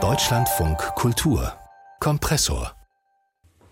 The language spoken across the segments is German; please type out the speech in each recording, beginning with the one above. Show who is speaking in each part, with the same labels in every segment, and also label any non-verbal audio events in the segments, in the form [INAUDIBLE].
Speaker 1: Deutschlandfunk Kultur. Kompressor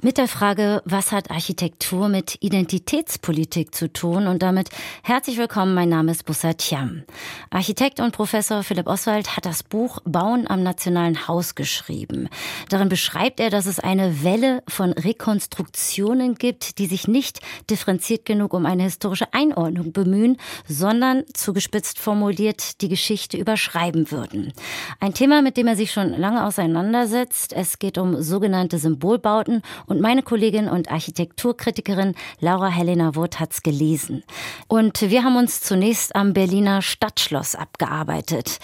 Speaker 2: mit der Frage, was hat Architektur mit Identitätspolitik zu tun? Und damit herzlich willkommen, mein Name ist Bussa Tiam. Architekt und Professor Philipp Oswald hat das Buch Bauen am Nationalen Haus geschrieben. Darin beschreibt er, dass es eine Welle von Rekonstruktionen gibt, die sich nicht differenziert genug um eine historische Einordnung bemühen, sondern zugespitzt formuliert die Geschichte überschreiben würden. Ein Thema, mit dem er sich schon lange auseinandersetzt. Es geht um sogenannte Symbolbauten und meine Kollegin und Architekturkritikerin Laura Helena Wurth hat's gelesen. Und wir haben uns zunächst am Berliner Stadtschloss abgearbeitet.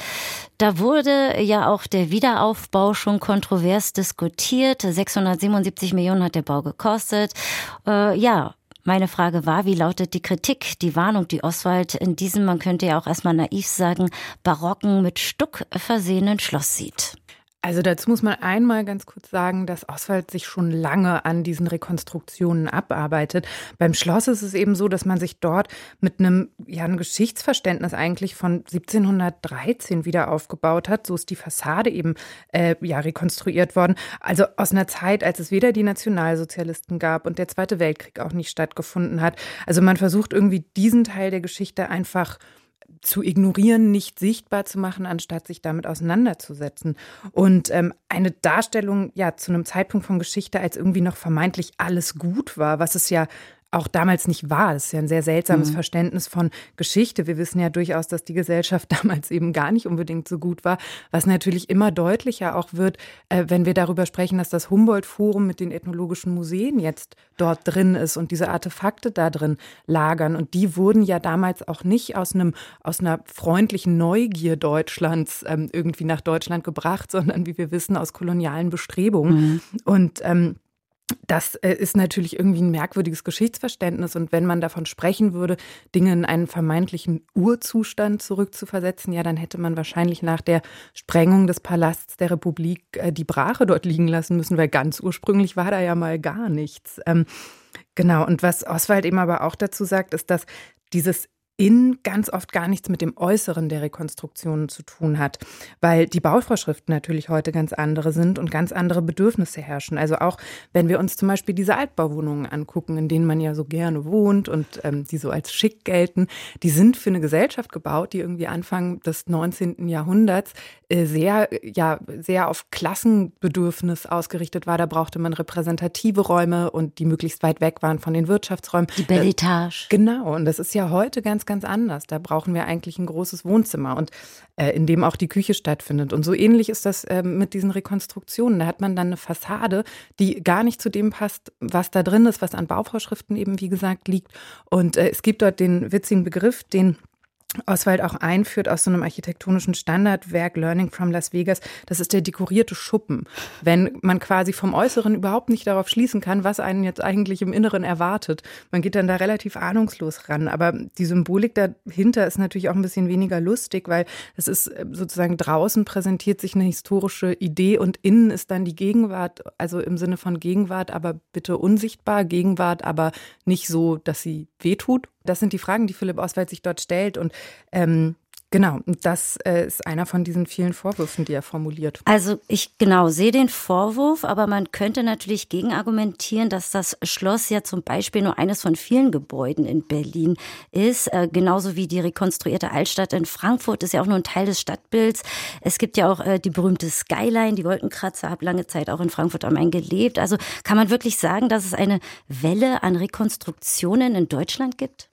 Speaker 2: Da wurde ja auch der Wiederaufbau schon kontrovers diskutiert. 677 Millionen hat der Bau gekostet. Äh, ja, meine Frage war, wie lautet die Kritik, die Warnung, die Oswald in diesem, man könnte ja auch erstmal naiv sagen, barocken mit Stuck versehenen Schloss sieht?
Speaker 3: Also dazu muss man einmal ganz kurz sagen, dass Oswald sich schon lange an diesen Rekonstruktionen abarbeitet. Beim Schloss ist es eben so, dass man sich dort mit einem, ja, einem Geschichtsverständnis eigentlich von 1713 wieder aufgebaut hat. So ist die Fassade eben äh, ja, rekonstruiert worden. Also aus einer Zeit, als es weder die Nationalsozialisten gab und der Zweite Weltkrieg auch nicht stattgefunden hat. Also man versucht irgendwie diesen Teil der Geschichte einfach zu ignorieren, nicht sichtbar zu machen, anstatt sich damit auseinanderzusetzen. Und ähm, eine Darstellung ja zu einem Zeitpunkt von Geschichte, als irgendwie noch vermeintlich alles gut war, was es ja auch damals nicht war. Das ist ja ein sehr seltsames mhm. Verständnis von Geschichte. Wir wissen ja durchaus, dass die Gesellschaft [LAUGHS] damals eben gar nicht unbedingt so gut war, was natürlich immer deutlicher auch wird, äh, wenn wir darüber sprechen, dass das Humboldt-Forum mit den ethnologischen Museen jetzt dort drin ist und diese Artefakte da drin lagern. Und die wurden ja damals auch nicht aus einem, aus einer freundlichen Neugier Deutschlands ähm, irgendwie nach Deutschland gebracht, [LAUGHS] sondern wie wir wissen, aus kolonialen Bestrebungen. Mhm. Und ähm, das äh, ist natürlich irgendwie ein merkwürdiges Geschichtsverständnis. Und wenn man davon sprechen würde, Dinge in einen vermeintlichen Urzustand zurückzuversetzen, ja, dann hätte man wahrscheinlich nach der Sprengung des Palasts der Republik äh, die Brache dort liegen lassen müssen, weil ganz ursprünglich war da ja mal gar nichts. Ähm, genau. Und was Oswald eben aber auch dazu sagt, ist, dass dieses in ganz oft gar nichts mit dem Äußeren der Rekonstruktionen zu tun hat, weil die Bauvorschriften natürlich heute ganz andere sind und ganz andere Bedürfnisse herrschen. Also auch wenn wir uns zum Beispiel diese Altbauwohnungen angucken, in denen man ja so gerne wohnt und ähm, die so als schick gelten, die sind für eine Gesellschaft gebaut, die irgendwie Anfang des 19. Jahrhunderts äh, sehr, ja, sehr auf Klassenbedürfnis ausgerichtet war. Da brauchte man repräsentative Räume und die möglichst weit weg waren von den Wirtschaftsräumen.
Speaker 2: Die Belletage.
Speaker 3: Äh, genau. Und das ist ja heute ganz, ganz ganz anders. Da brauchen wir eigentlich ein großes Wohnzimmer und äh, in dem auch die Küche stattfindet. Und so ähnlich ist das äh, mit diesen Rekonstruktionen. Da hat man dann eine Fassade, die gar nicht zu dem passt, was da drin ist, was an Bauvorschriften eben, wie gesagt, liegt. Und äh, es gibt dort den witzigen Begriff, den Oswald auch einführt aus so einem architektonischen Standardwerk Learning from Las Vegas, das ist der dekorierte Schuppen. Wenn man quasi vom Äußeren überhaupt nicht darauf schließen kann, was einen jetzt eigentlich im Inneren erwartet. Man geht dann da relativ ahnungslos ran. Aber die Symbolik dahinter ist natürlich auch ein bisschen weniger lustig, weil es ist äh, sozusagen draußen präsentiert sich eine historische Idee und innen ist dann die Gegenwart, also im Sinne von Gegenwart, aber bitte unsichtbar, Gegenwart, aber nicht so, dass sie wehtut das sind die Fragen, die Philipp Oswald sich dort stellt. Und ähm, Genau, das äh, ist einer von diesen vielen Vorwürfen, die er formuliert.
Speaker 2: Also ich genau sehe den Vorwurf, aber man könnte natürlich gegenargumentieren, dass das Schloss ja zum Beispiel nur eines von vielen Gebäuden in Berlin ist, äh, genauso wie die rekonstruierte Altstadt in Frankfurt ist ja auch nur ein Teil des Stadtbilds. Es gibt ja auch äh, die berühmte Skyline, die Wolkenkratzer, habe lange Zeit auch in Frankfurt am Main gelebt. Also kann man wirklich sagen, dass es eine Welle an Rekonstruktionen in Deutschland gibt?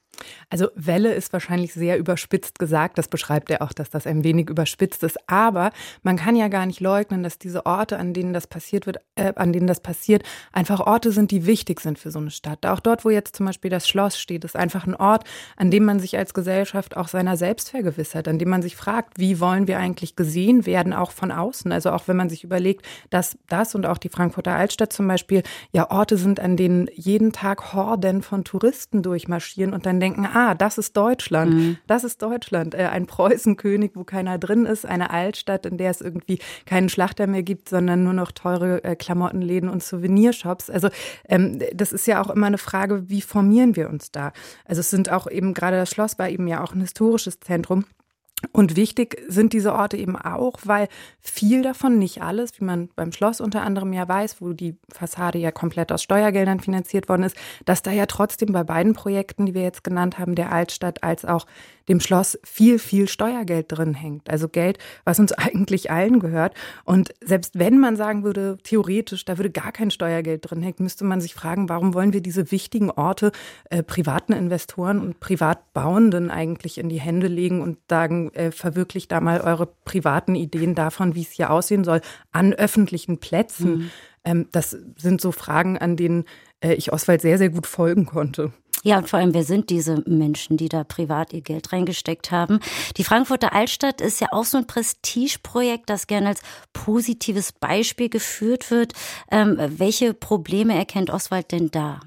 Speaker 3: Also Welle ist wahrscheinlich sehr überspitzt gesagt. Das beschreibt er auch, dass das ein wenig überspitzt ist. Aber man kann ja gar nicht leugnen, dass diese Orte, an denen das passiert wird, äh, an denen das passiert, einfach Orte sind, die wichtig sind für so eine Stadt. Auch dort, wo jetzt zum Beispiel das Schloss steht, ist einfach ein Ort, an dem man sich als Gesellschaft auch seiner selbst vergewissert, an dem man sich fragt, wie wollen wir eigentlich gesehen werden, auch von außen. Also auch wenn man sich überlegt, dass das und auch die Frankfurter Altstadt zum Beispiel ja Orte sind, an denen jeden Tag Horden von Touristen durchmarschieren und dann denken, denken, ah, das ist Deutschland, mhm. das ist Deutschland, äh, ein Preußenkönig, wo keiner drin ist, eine Altstadt, in der es irgendwie keinen Schlachter mehr gibt, sondern nur noch teure äh, Klamottenläden und Souvenirshops. Also ähm, das ist ja auch immer eine Frage, wie formieren wir uns da? Also es sind auch eben gerade das Schloss war eben ja auch ein historisches Zentrum. Und wichtig sind diese Orte eben auch, weil viel davon, nicht alles, wie man beim Schloss unter anderem ja weiß, wo die Fassade ja komplett aus Steuergeldern finanziert worden ist, dass da ja trotzdem bei beiden Projekten, die wir jetzt genannt haben, der Altstadt als auch dem Schloss viel, viel Steuergeld drin hängt. Also Geld, was uns [LAUGHS] eigentlich allen gehört. Und selbst wenn man sagen würde, theoretisch, da würde gar kein Steuergeld drin hängen, müsste man sich fragen, warum wollen wir diese wichtigen Orte äh, privaten Investoren und Privatbauenden eigentlich in die Hände legen und sagen, äh, verwirklicht da mal eure privaten Ideen davon, wie es hier aussehen soll, an öffentlichen Plätzen. Mhm. Ähm, das sind so Fragen, an denen äh, ich Oswald sehr, sehr gut folgen konnte.
Speaker 2: Ja, und vor allem, wer sind diese Menschen, die da privat ihr Geld reingesteckt haben? Die Frankfurter Altstadt ist ja auch so ein Prestigeprojekt, das gerne als positives Beispiel geführt wird. Ähm, welche Probleme erkennt Oswald denn da?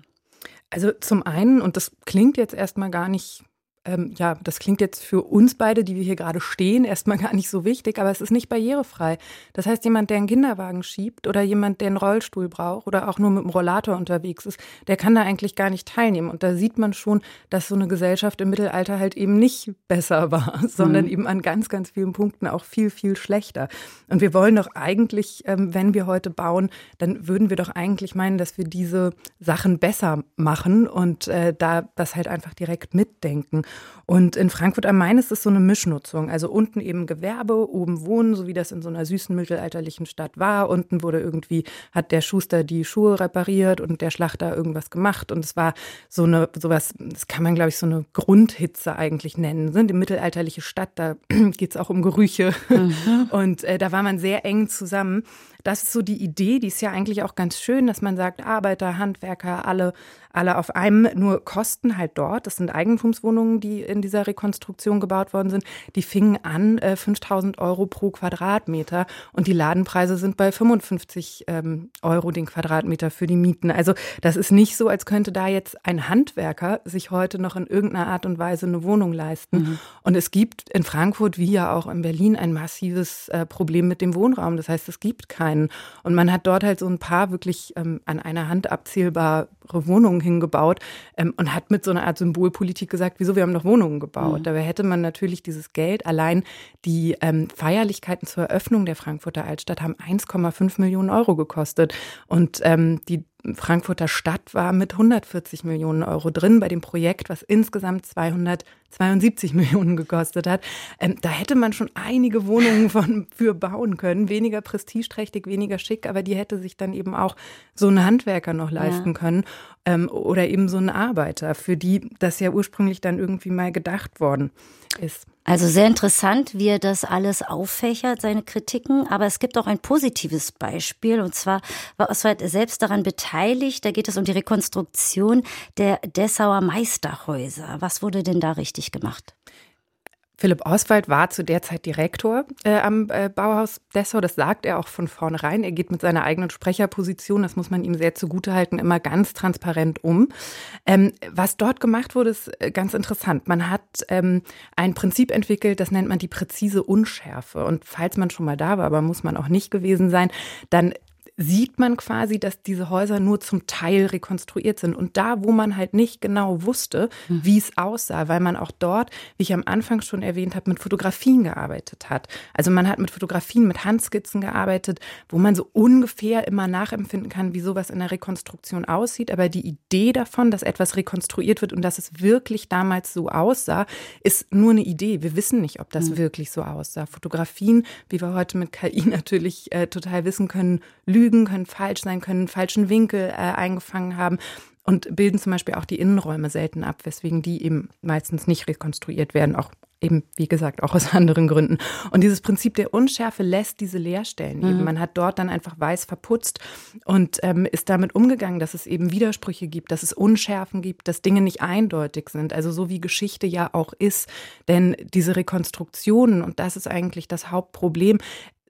Speaker 3: Also zum einen, und das klingt jetzt erstmal gar nicht ähm, ja, das klingt jetzt für uns beide, die wir hier gerade stehen, erstmal gar nicht so wichtig, aber es ist nicht barrierefrei. Das heißt, jemand, der einen Kinderwagen schiebt oder jemand, der einen Rollstuhl braucht oder auch nur mit dem Rollator unterwegs ist, der kann da eigentlich gar nicht teilnehmen. Und da sieht man schon, dass so eine Gesellschaft im Mittelalter halt eben nicht besser [LAUGHS] war, sondern mhm. eben an ganz, ganz vielen Punkten auch viel, viel schlechter. Und wir wollen doch eigentlich, ähm, wenn wir heute bauen, dann würden wir doch eigentlich meinen, dass wir diese Sachen besser machen und äh, da das halt einfach direkt mitdenken. Und in Frankfurt am Main ist es so eine Mischnutzung. Also unten eben Gewerbe, oben Wohnen, so wie das in so einer süßen mittelalterlichen Stadt war. Unten wurde irgendwie, hat der Schuster die Schuhe repariert und der Schlachter irgendwas gemacht. Und es war so eine, sowas, das kann man, glaube ich, so eine Grundhitze eigentlich nennen. Die mittelalterliche Stadt, da [CLEARS THROAT] geht es auch um Gerüche. Mhm. [LAUGHS] Und äh, da war man sehr eng zusammen. Das ist so die Idee, die ist ja eigentlich auch ganz schön, dass man sagt, Arbeiter, Handwerker, alle, alle auf einem, nur Kosten halt dort. Das sind Eigentumswohnungen, die in dieser Rekonstruktion gebaut worden sind. Die fingen an äh, 5000 Euro pro Quadratmeter und die Ladenpreise sind bei 55 ähm, Euro den Quadratmeter für die Mieten. Also das ist nicht so, als könnte da jetzt ein Handwerker sich heute noch in irgendeiner Art und Weise eine Wohnung leisten. Mhm. Und es gibt in Frankfurt wie ja auch in Berlin ein massives äh, Problem mit dem Wohnraum. Das heißt, es gibt keinen. Und man hat dort halt so ein paar wirklich ähm, an einer Hand abzählbare Wohnungen hingebaut ähm, und hat mit so einer Art Symbolpolitik gesagt, wieso wir haben noch Wohnungen gebaut. Mhm. Dabei hätte man natürlich dieses Geld, allein die ähm, Feierlichkeiten zur Eröffnung der Frankfurter Altstadt haben 1,5 Millionen Euro gekostet. Und ähm, die Frankfurter Stadt war mit 140 Millionen Euro drin bei dem Projekt, was insgesamt 272 [LAUGHS] Millionen gekostet hat. Ähm, da hätte man schon einige Wohnungen von, für bauen können. Weniger prestigeträchtig, weniger schick, aber die hätte sich dann eben auch so ein Handwerker noch leisten ja. können ähm, oder eben so ein Arbeiter, für die das ja ursprünglich dann irgendwie mal gedacht worden ist.
Speaker 2: Also sehr interessant, wie er das alles auffächert, seine Kritiken. Aber es gibt auch ein positives Beispiel. Und zwar war Oswald selbst daran beteiligt. Da geht es um die Rekonstruktion der Dessauer Meisterhäuser. Was wurde denn da richtig gemacht?
Speaker 3: Philipp Oswald war zu der Zeit Direktor äh, am äh, Bauhaus Dessau. Das sagt er auch von vornherein. Er geht mit seiner eigenen Sprecherposition, das muss man ihm sehr zugutehalten, immer ganz transparent um. Ähm, was dort gemacht wurde, ist äh, ganz interessant. Man hat ähm, ein Prinzip entwickelt, das nennt man die präzise Unschärfe. Und falls man schon mal da war, aber muss man auch nicht gewesen sein, dann sieht man quasi, dass diese Häuser nur zum Teil rekonstruiert sind. Und da, wo man halt nicht genau wusste, hm. wie es aussah, weil man auch dort, wie ich am Anfang schon erwähnt habe, mit Fotografien gearbeitet hat. Also man hat mit Fotografien, mit Handskizzen gearbeitet, wo man so ungefähr immer nachempfinden kann, wie sowas in der Rekonstruktion aussieht. Aber die Idee davon, dass etwas rekonstruiert wird und dass es wirklich damals so aussah, ist nur eine Idee. Wir wissen nicht, ob das mhm. wirklich so aussah. Fotografien, wie wir heute mit KI [LAUGHS] natürlich äh, total wissen können, lügen lügen, können falsch sein, können einen falschen Winkel äh, eingefangen haben und bilden zum Beispiel auch die Innenräume selten ab, weswegen die eben meistens nicht rekonstruiert werden, auch eben, wie gesagt, auch aus [LAUGHS] anderen Gründen. Und dieses Prinzip der Unschärfe lässt diese Leerstellen mhm. eben. Man hat dort dann einfach weiß verputzt und ähm, ist damit umgegangen, dass es eben Widersprüche gibt, dass es Unschärfen gibt, dass Dinge nicht eindeutig sind. Also so wie Geschichte ja auch ist. Denn diese Rekonstruktionen, und das ist eigentlich das Hauptproblem,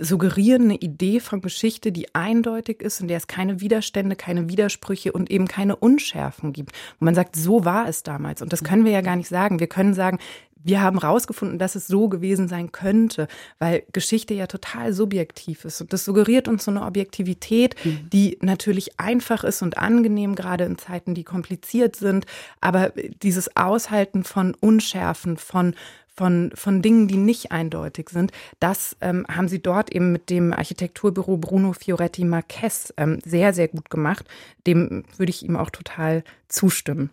Speaker 3: suggerieren eine Idee von Geschichte, die eindeutig ist, in der es keine Widerstände, keine Widersprüche und eben keine Unschärfen gibt. Und man sagt, so war es damals. Und das können wir ja gar nicht sagen. Wir können sagen, wir haben herausgefunden, dass es so gewesen sein könnte, weil Geschichte ja total subjektiv ist. Und das suggeriert uns so eine Objektivität, mhm. die natürlich einfach ist und angenehm, gerade in Zeiten, die kompliziert sind. Aber dieses Aushalten von Unschärfen, von von, von Dingen, die nicht eindeutig sind. Das ähm, haben sie dort eben mit dem Architekturbüro Bruno Fioretti Marquez ähm, sehr, sehr gut gemacht. Dem würde ich ihm auch total zustimmen.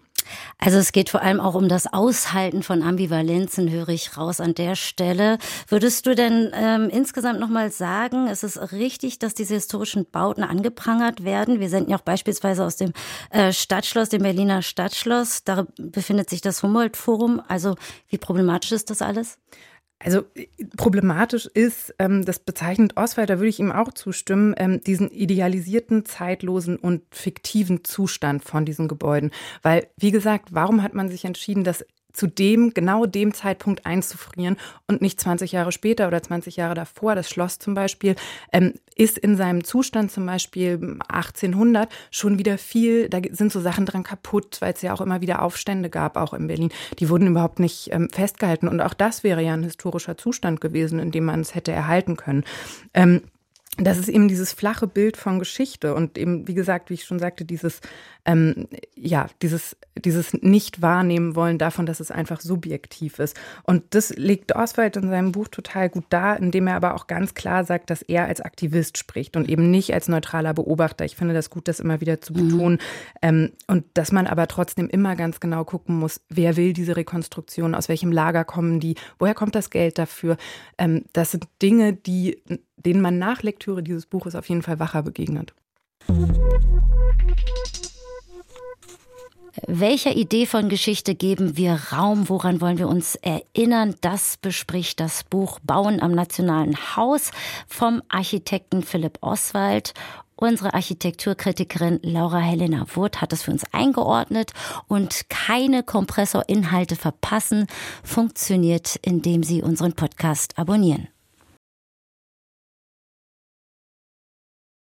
Speaker 2: Also es geht vor allem auch um das Aushalten von Ambivalenzen, höre ich raus an der Stelle. Würdest du denn ähm, insgesamt nochmal sagen, es ist richtig, dass diese historischen Bauten angeprangert werden? Wir senden ja auch beispielsweise aus dem äh, Stadtschloss, dem Berliner Stadtschloss. Da befindet sich das Humboldt-Forum. Also wie problematisch ist das alles?
Speaker 3: Also problematisch ist, ähm, das bezeichnet Oswald, da würde ich ihm auch zustimmen, ähm, diesen idealisierten, zeitlosen und fiktiven Zustand von diesen Gebäuden. Weil, wie gesagt, warum hat man sich entschieden, das zu dem, genau dem Zeitpunkt einzufrieren und nicht 20 Jahre später oder 20 Jahre davor. Das Schloss zum Beispiel ähm, ist in seinem Zustand zum Beispiel 1800 schon wieder viel, da sind so Sachen dran kaputt, weil es ja auch immer wieder Aufstände gab, auch in Berlin. Die wurden überhaupt nicht ähm, festgehalten und auch das wäre ja ein historischer Zustand gewesen, in dem man es hätte erhalten können. Ähm, das ist eben dieses flache Bild von Geschichte und eben, wie gesagt, wie ich schon sagte, dieses, ähm, ja, dieses, dieses Nicht-Wahrnehmen wollen davon, dass es einfach subjektiv ist. Und das legt Oswald in seinem Buch total gut dar, indem er aber auch ganz klar sagt, dass er als Aktivist spricht und eben nicht als neutraler Beobachter. Ich finde das gut, das immer wieder zu mhm. betonen. Mhm. Ähm, und dass man aber trotzdem immer ganz genau gucken muss, wer will diese Rekonstruktion, aus welchem Lager kommen die, woher kommt das Geld dafür. Ähm, das sind Dinge, die denen man nach Lektüre dieses Buches auf jeden Fall wacher begegnet.
Speaker 2: Welcher Idee von Geschichte geben wir Raum? Woran wollen wir uns erinnern? Das bespricht das Buch Bauen am Nationalen Haus vom Architekten Philipp Oswald. Unsere Architekturkritikerin Laura Helena Wurth hat es für uns eingeordnet und keine Kompressorinhalte verpassen funktioniert, indem Sie unseren Podcast abonnieren.